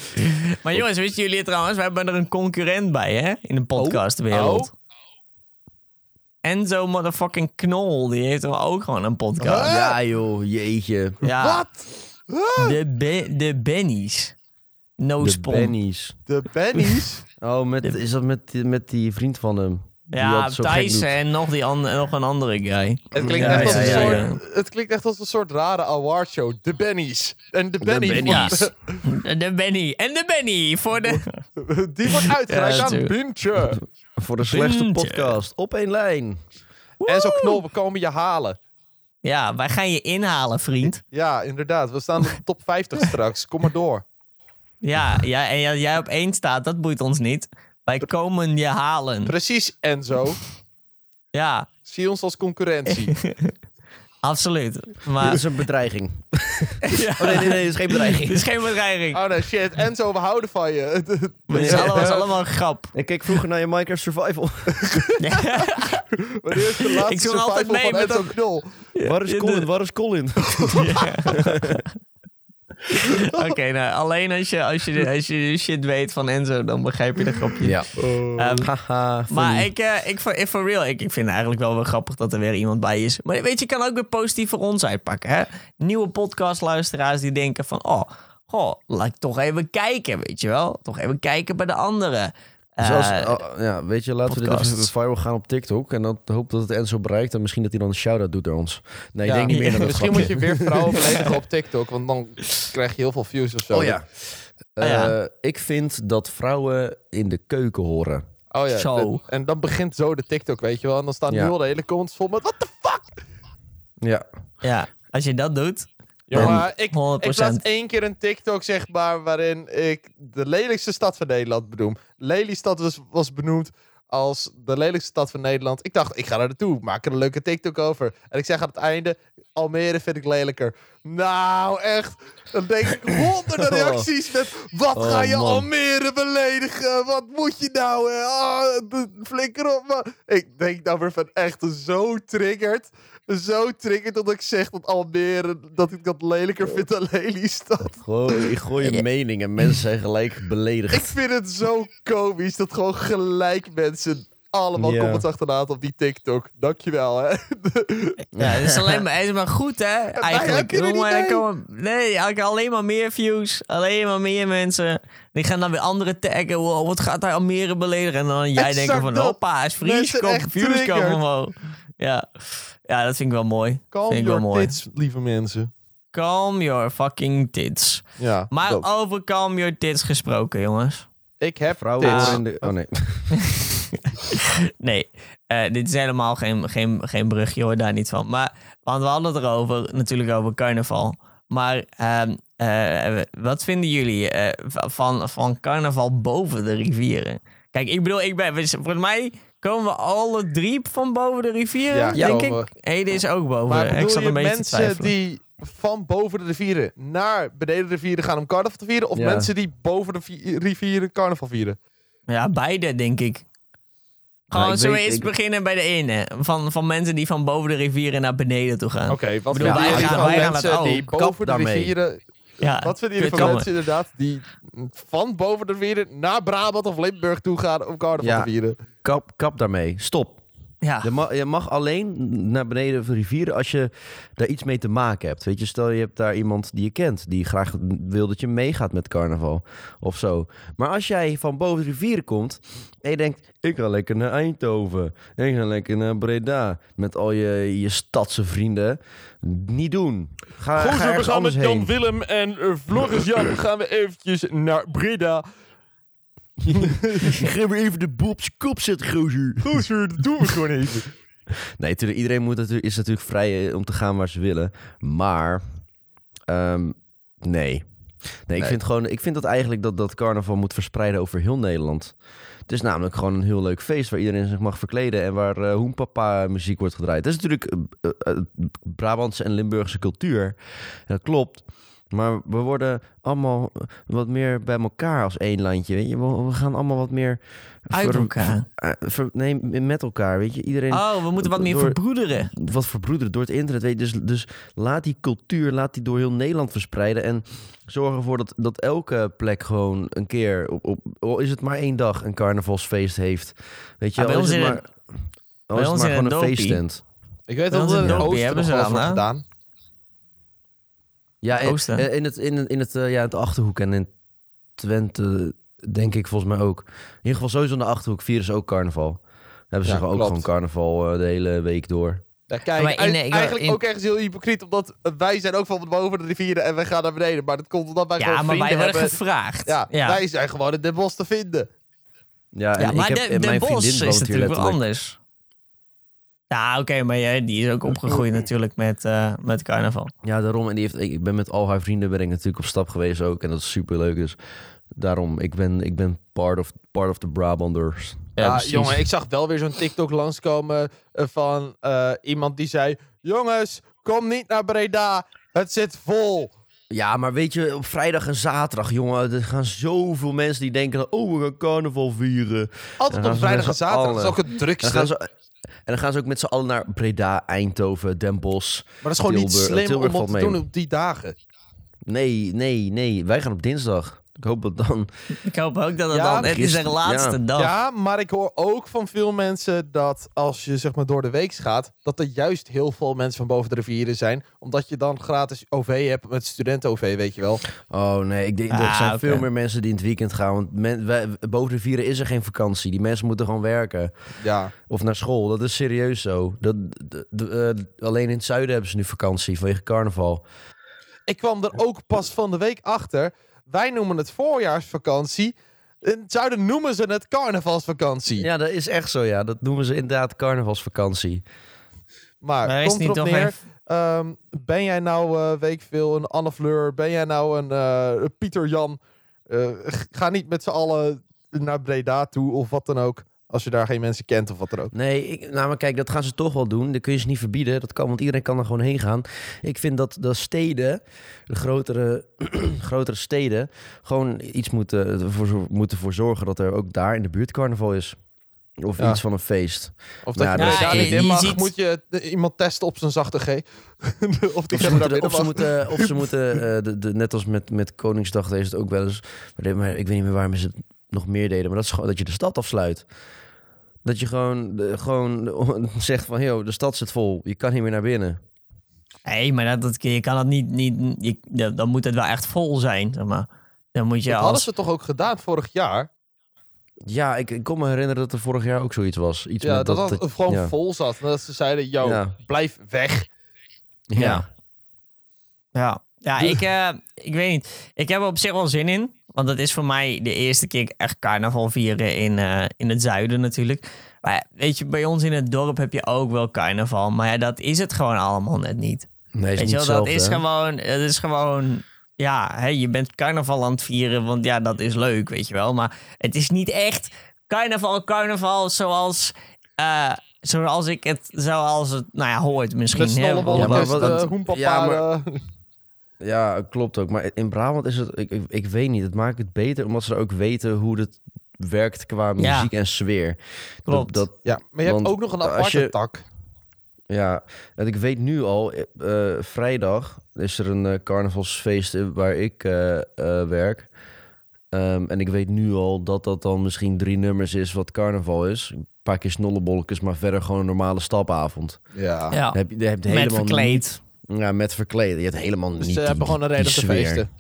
Maar jongens, wisten jullie trouwens, we hebben er een concurrent bij, hè? In de podcastwereld. Oh. Enzo motherfucking Knol, die heeft toch ook gewoon een podcast. Ja, joh, jeetje. Ja, Wat? de, Be- de Bennies. No De spon. Bennies. De Bennies? Oh, met, is dat met, die- met die vriend van hem? Ja, Thijs en nog, die an- nog een andere guy. Het klinkt, Ja, echt als ja, een ja, soort, ja. het klinkt echt als een soort rare awardshow. De Bennies. En de De Benny. Bennies. De Benny. En de Benny voor de... Die wordt uitgereikt Ja, aan. Bintje. Voor de slechtste podcast. Op één lijn. En zo knol, we komen je halen. Ja, wij gaan je inhalen, vriend. Ja, inderdaad. We staan op de top 50 straks. Kom maar door. Ja, ja en ja, jij op één staat, dat boeit ons niet. Wij komen je halen. Precies, Enzo. Ja, Zie ons als concurrentie. absoluut. Dit Maar is een bedreiging. Ja. Oh nee, nee, nee, dit is geen dit bedreiging. is geen bedreiging. Oh nee, shit. Enzo, we houden van je. Het is allemaal, allemaal een grap. Ik keek vroeger naar je Minecraft Survival. Wanneer is de laatste Ik zong altijd survival mee van met Enzo dat- Knol? Waar is Colin? Waar is Colin? Oké, nou, alleen als je, als, je, als je shit weet van Enzo, dan begrijp je de grapje. Ja. Ehm, Haha, maar ik, eh, ik, voor, for real, ik, ik vind het eigenlijk wel wel grappig dat er weer iemand bij is. Maar weet je, kan ook weer positief voor ons uitpakken. Hè? Nieuwe podcastluisteraars die denken van... Oh, goh, laat ik toch even kijken, weet je wel? Toch even kijken bij de anderen. Zoals, Eh, oh, ja, weet je, laten we dit even viral gaan op TikTok. En dan hoop dat het Enzo bereikt. En misschien dat hij dan een shout-out doet naar ons. Nee, Ja. ik denk niet meer dat Misschien moet je weer vrouwen beledigen op TikTok. Want dan krijg je heel veel views of zo. Oh ja. Ah, ja. Eh, ik vind dat vrouwen in de keuken horen. Oh ja. Zo. de- en dan begint zo de TikTok, weet je wel. En dan staan Ja. heel de hele comments vol met... What the fuck? Ja. ja, als je dat doet... Jongen, ik, 100%. ik één keer een TikTok, zeg maar, waarin ik de lelijkste stad van Nederland benoem. Lelystad was, was benoemd als de lelijkste stad van Nederland. Ik dacht, ik ga daar naartoe, maak er een leuke TikTok over. En ik zeg aan het einde, Almere vind ik lelijker. Nou, echt. Dan denk ik honderden reacties met, wat Oh, ga je man. Almere beledigen? Wat moet je nou? hè? Ah, de- flikker op, man. Ik denk dan weer van echt zo triggerd. Zo triggerd dat ik zeg dat Almere, dat ik dat lelijker vind dan Lelystad. Gewoon, ik gooi je mening en mensen zijn gelijk Ik beledigd. vind het zo komisch dat gewoon gelijk mensen allemaal Ja. comments achterlaten op die TikTok. Dankjewel, hè. Ja, het is alleen maar, het is maar goed, hè? Eigenlijk. Jongen, dan mee. komen, nee, alleen maar meer views. Alleen maar meer mensen. Die gaan dan weer anderen taggen. Wow, wat gaat hij Almere beledigen? En dan jij Exact denkt van, hoppa, hij is Fries. Kom, views komen omhoog. Ja. Ja, dat vind ik wel mooi. Calm vind ik wel your mooi. tits, lieve mensen. Calm your fucking tits. Ja, Maar over calm your tits gesproken, jongens. ik heb Vrouwen in de... Oh nee. Nee, eh, dit is helemaal geen, geen, geen brugje hoor, daar niet van. Maar, want we hadden het erover, natuurlijk over carnaval. Maar ehm, eh, wat vinden jullie eh, van, van carnaval boven de rivieren? Kijk, ik bedoel, ik ben, volgens mij komen we alle drie van boven de rivieren, Ja, denk komen ik. Ede is ook boven. Maar ik bedoel zat een beetje mensen die van boven de rivieren naar beneden de rivieren gaan om carnaval te vieren? Of Ja. mensen die boven de vi- rivieren carnaval vieren? Ja, beide, denk ik. Gewoon zullen we eerst ik- beginnen bij de ene. Van, van mensen die van boven de rivieren naar beneden toe gaan. Oké, wat bedoel, vinden wij gaan- wij gaan mensen het die boven de rivieren... Ja, Wat vinden jullie van mensen inderdaad die van boven de rivieren naar Brabant of Limburg toe gaan om carnaval Ja. te vieren? Kap, kap daarmee. Stop. Ja. Je mag, je mag alleen naar beneden van rivieren als je daar iets mee te maken hebt. Weet je, stel je hebt daar iemand die je kent, die graag wil dat je meegaat met carnaval of zo. Maar als jij van boven de rivieren komt en je denkt, ik ga lekker naar Eindhoven, ik ga lekker naar Breda, met al je, je stadse vrienden, niet doen. Ga, ga ergens anders heen. Willem en uh, Floris Jan gaan we eventjes naar Breda. Ga weer even de zijn kop zetten, gozer. Gozer, dat doen we gewoon even. Nee, tuurlijk, iedereen moet natuurlijk, is natuurlijk vrij eh, om te gaan waar ze willen. Maar, ehm, nee. Nee, ik Nee. vind gewoon, ik vind dat eigenlijk dat, dat carnaval moet verspreiden over heel Nederland. Het is namelijk gewoon een heel leuk feest waar iedereen zich mag verkleden en waar eh hoenpapa muziek wordt gedraaid. Dat is natuurlijk eh, Brabantse en Limburgse cultuur. Dat klopt. Maar we worden allemaal wat meer bij elkaar als één landje. Weet je? We, we gaan allemaal wat meer. Uit ver- elkaar. ver- eh, nee, met elkaar. Weet je, iedereen Oh, we moeten wat meer door- verbroederen. wat verbroederen door het internet. Weet je. Dus, dus laat die cultuur laat die door heel Nederland verspreiden. En zorg ervoor dat, dat elke plek gewoon een keer, op, op, al is het maar één dag, een carnavalsfeest heeft. Weet je, Ah, bij al is ons het maar, al bij is ons maar gewoon een feesttent. Ik weet dat we in oosten hebben ze gedaan. Ja, in, Oosten. eh, in, het, in, het- in, het, eh, ja, het Achterhoek en in Twente, denk ik volgens mij ook. In ieder geval sowieso in de Achterhoek vieren ze ook carnaval. Hebben ze Ja, gewoon ook klopt. gewoon carnaval eh, de hele week door. Ja, kijk, Maar in- eigenlijk in- ook ergens heel hypocriet, omdat wij zijn ook van boven de rivieren en wij gaan naar beneden. Maar dat komt omdat wij Ja, gewoon maar wij vrienden worden hebben. gevraagd. Ja, ja. wij zijn gewoon in Den Bosch te vinden. Ja, en Ja, maar ik heb, de, mijn Bos vriendin is woont hier natuurlijk wel anders. Ja, oké, maar jij, die is ook opgegroeid natuurlijk met, eh, met carnaval. Ja, daarom. En die heeft, ik ben met al haar vrienden ben ik natuurlijk op stap geweest ook. En dat is super leuk. Dus daarom, ik ben, ik ben part, of, part of the Brabanders. Ja, precies. jongen, ik zag wel weer zo'n TikTok langskomen eh, van eh, iemand die zei... Jongens, kom niet naar Breda, het zit vol. Ja, maar weet je, op vrijdag en zaterdag, jongen, er gaan zoveel mensen die denken... Oh, we gaan carnaval vieren. Altijd op vrijdag en zaterdag, dat is ook het drukste. dan gaan ze, en dan gaan ze ook met z'n allen naar Breda, Eindhoven, Den Bosch. Maar dat is gewoon niet slim Tilburg om dat te mee. doen op die dagen. Nee, nee, nee. Wij gaan op dinsdag. Ik hoop dat dan... Ik hoop ook dat het Ja, dan... Het is de laatste ja. dag. Ja, maar ik hoor ook van veel mensen dat als je zeg maar door de week gaat, dat er juist heel veel mensen van boven de rivieren zijn. Omdat je dan gratis OV hebt met studenten-OV, weet je wel. Oh nee, ik denk, er Ah, zijn veel meer mensen die in het weekend gaan. Want men, wij, boven de vieren is er geen vakantie. Die mensen moeten gewoon werken. Ja. Of naar school. Dat is serieus zo. Dat, de- de- eh, alleen in het zuiden hebben ze nu vakantie vanwege carnaval. Ik kwam er ook pas van de week achter. Wij noemen het voorjaarsvakantie. In het zuiden noemen ze het carnavalsvakantie. Ja, dat is echt zo, ja. Dat noemen ze inderdaad carnavalsvakantie. Maar Maar is komt niet erop neer, even- ehm, ben jij nou, eh weet ik veel, een Anne Fleur? Ben jij nou een eh, Pieter Jan? Eh, ga niet met z'n allen naar Breda toe of wat dan ook. Als je daar geen mensen kent of wat dan ook. Nee, ik, nou maar kijk, dat gaan ze toch wel doen. Dat kun je ze niet verbieden. Dat kan, want iedereen kan er gewoon heen gaan. Ik vind dat de steden, de grotere, grotere steden, gewoon iets moeten ervoor, moeten voor zorgen dat er ook daar in de buurt carnaval is. Of Ja. iets van een feest. Of dat Ja, je Breda Ja, niet je- in je mag, ziet- moet je iemand testen op zijn zachte G. of die Of gaat ze er moeten, of ze moeten, of ze moeten eh, de, de, net als met, met Koningsdag is het ook wel eens. Maar, maar ik weet niet meer waarom ze het nog meer deden. Maar dat is gewoon dat je de stad afsluit. Dat je gewoon, de, gewoon zegt van, yo, de stad zit vol. Je kan niet meer naar binnen. Nee, maar dat, dat, je kan dat niet... niet je, dan- moet het wel echt vol zijn, zeg maar. Dan moet je Dat hadden als... ze toch ook gedaan vorig jaar? Ja, ik, ik kon me herinneren dat er vorig jaar ook zoiets was. Iets Ja, met dat, dat, het gewoon ja. vol zat. En dat ze zeiden, yo, Ja. blijf weg. Ja. Ja, ja ik, eh, ik weet niet. Ik heb er op zich wel zin in. Want het is voor mij de eerste keer echt carnaval vieren in, eh, in het zuiden natuurlijk. Maar ja, weet je, bij ons in het dorp heb je ook wel carnaval. Maar ja, dat is het gewoon allemaal net niet. Nee, is Weet je wel, dat is gewoon, het is gewoon, ja, hè, je bent carnaval aan het vieren, want ja, dat is leuk, weet je wel. Maar het is niet echt carnaval, carnaval zoals, eh, zoals ik het, zoals het, nou ja, hoort misschien. Hè, snollebolletjes, Ja, maar wat- dat- ja, Ja, klopt ook. Maar in Brabant is het, ik, ik, ik weet niet, het maakt het beter omdat ze ook weten hoe het werkt qua Ja. muziek en sfeer. Klopt. Dat, dat, Ja, maar je hebt ook nog een aparte je- tak. ja, en ik weet nu al, eh, vrijdag is er een eh, carnavalsfeest eh, waar ik eh, eh, werk. Ehm, en ik weet nu al dat dat dan misschien drie nummers is wat carnaval is. Een paar keer snollebolletjes, maar verder gewoon een normale stapavond. Ja. ja, Dan heb je, dan heb je helemaal verkleed. niet- ja, met verkleden. Je hebt helemaal Dus niet ze hebben gewoon een reden te feesten.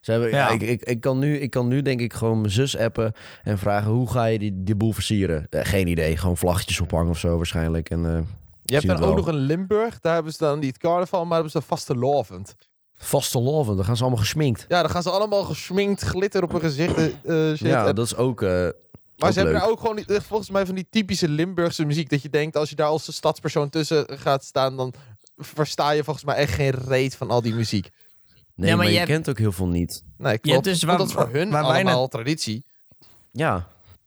Ze hebben, ja. Ik, ik, ik, kan nu, ik kan nu denk ik gewoon mijn zus appen en vragen hoe ga je die, die boel versieren? Eh, geen idee, gewoon vlaggetjes ophangen of zo waarschijnlijk. En, eh, Je hebt dan ook nog een Limburg. Daar hebben ze dan niet carnaval, maar hebben ze vaste lovend. vaste loven, dan gaan ze allemaal gesminkt. Ja, dan gaan ze allemaal gesminkt, glitter op hun gezicht. eh. Ja, En- dat is ook. maar ze hebben daar ook gewoon volgens mij van die typische Limburgse muziek. Dat je denkt, als je daar als stadspersoon tussen gaat staan, dan versta je volgens mij echt geen reet van al die muziek. Nee, Ja, maar maar, je je hebt- kent ook heel veel niet. Nee, klopt. hebt dus Want waar- dat is voor hun waar wij allemaal traditie. Ja,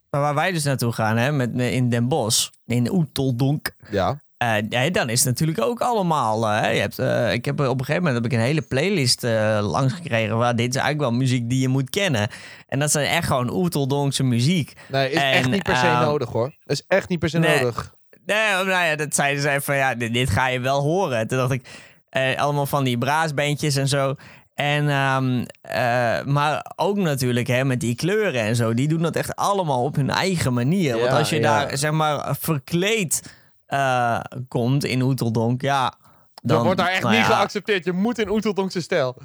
Maar waar wij dus naartoe gaan, hè, met, in Den Bosch, in Oeteldonk. Ja. eh, ja, dan is het natuurlijk ook allemaal. eh, hè, je hebt, eh, ik heb, op een gegeven moment heb ik een hele playlist eh, langs gekregen. Waar dit is eigenlijk wel muziek die je moet kennen. En dat zijn echt gewoon Oeteldonkse muziek. Nee, is En, echt niet per se ehm, nodig hoor. is echt niet per se nee. nodig. Nee, nou ja, dat zeiden zij van ja, dit, dit ga je wel horen. Toen dacht ik, eh, allemaal van die braasbeentjes en zo. En, ehm, eh, maar ook natuurlijk hè, met die kleuren en zo. Die doen dat echt allemaal op hun eigen manier. Want als je ja. daar zeg maar verkleed eh, komt in Oeteldonk, ja. Dan, wordt daar echt nou niet ja, geaccepteerd. Je moet in Oeteldonkse stijl.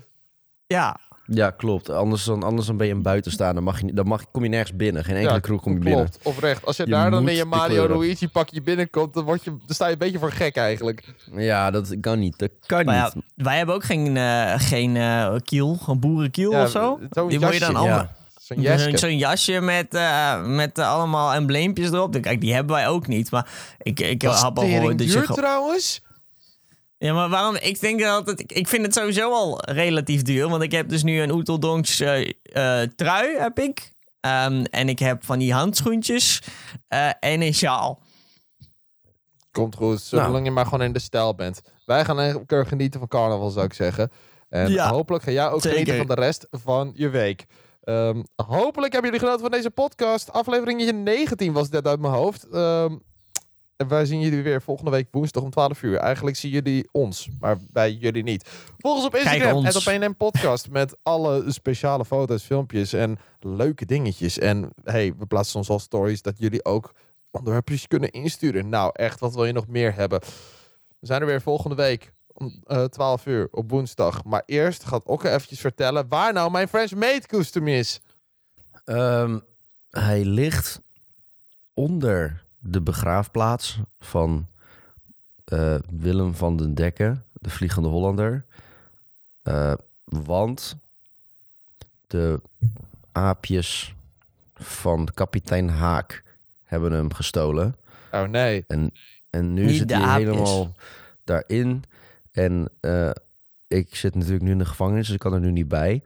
Ja, ja klopt. Anders dan, anders dan ben je een buitenstaan. Dan, mag je, dan mag, kom je nergens binnen. Geen enkele Ja, kroeg kom je binnen. Klopt, oprecht. Als je, Je daar dan in je Mario. Luigi pakje binnenkomt, dan, word je, dan sta je een beetje voor gek eigenlijk. Ja, dat kan niet. Dat kan maar ja, niet. wij hebben ook geen, eh, geen eh, kiel, een boerenkiel Ja, of zo. Die moet je dan allemaal... Ja. Zo'n jasje. zo'n jasje met, eh, met allemaal embleempjes erop. Kijk, die hebben wij ook niet. Maar ik, ik heb al gehoord dat je... trouwens. Ja, maar waarom? Ik denk dat het... Ik vind het sowieso al relatief duur. Want ik heb dus nu een Oeteldonks eh, eh, trui, heb ik. Ehm, en ik heb van die handschoentjes. eh, en een sjaal. Komt goed, zolang Nou. je maar gewoon in de stijl bent. Wij gaan elke genieten van carnaval, zou ik zeggen. En Ja, hopelijk ga jij ook zeker. genieten van de rest van je week. Ehm, hopelijk hebben jullie genoten van deze podcast. Aflevering 19 was dit uit mijn hoofd. Ehm, en wij zien jullie weer volgende week woensdag om 12 uur. Eigenlijk zien jullie ons, maar wij jullie niet. Volg ons op Instagram, ons. het op 1 podcast. Met alle speciale foto's, filmpjes en leuke dingetjes. En hey, we plaatsen soms al stories dat jullie ook onderwerpjes kunnen insturen. Nou, echt, wat wil je nog meer hebben? We zijn er weer volgende week om eh 12 uur op woensdag. Maar eerst gaat Okke eventjes vertellen waar nou mijn French Maid kostuum is. Ehm, hij ligt onder de begraafplaats van eh, Willem van den Dekken, de Vliegende Hollander. Eh, want de aapjes van kapitein Haak hebben hem gestolen. Oh nee. En, en nu Niet zit de hij aapjes. helemaal daarin. En eh, ik zit natuurlijk nu in de gevangenis, dus ik kan er nu niet bij.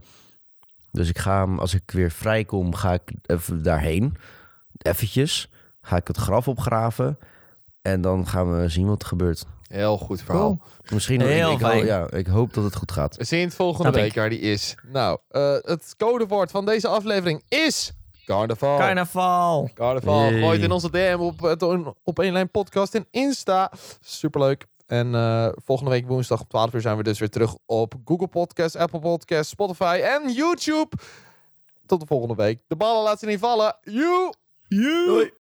Dus ik ga hem, als ik weer vrijkom, ga ik even daarheen. Eventjes. Ga ik het graf opgraven. En dan gaan we zien wat er gebeurt. Heel goed verhaal. Misschien, Heel ik, ik, fijn. ja, ik hoop dat het goed gaat. We zien het volgende week waar die is. Nou, eh, het codewoord van deze aflevering is carnaval. Carnaval. Carnaval. Yay. Gooi het in onze DM op, het op één lijn podcast en Insta. Superleuk. En eh, volgende week woensdag om 12 uur zijn we dus weer terug op Google Podcast, Apple Podcast, Spotify en YouTube. Tot de volgende week. De ballen laten ze niet vallen. Joe! Doei.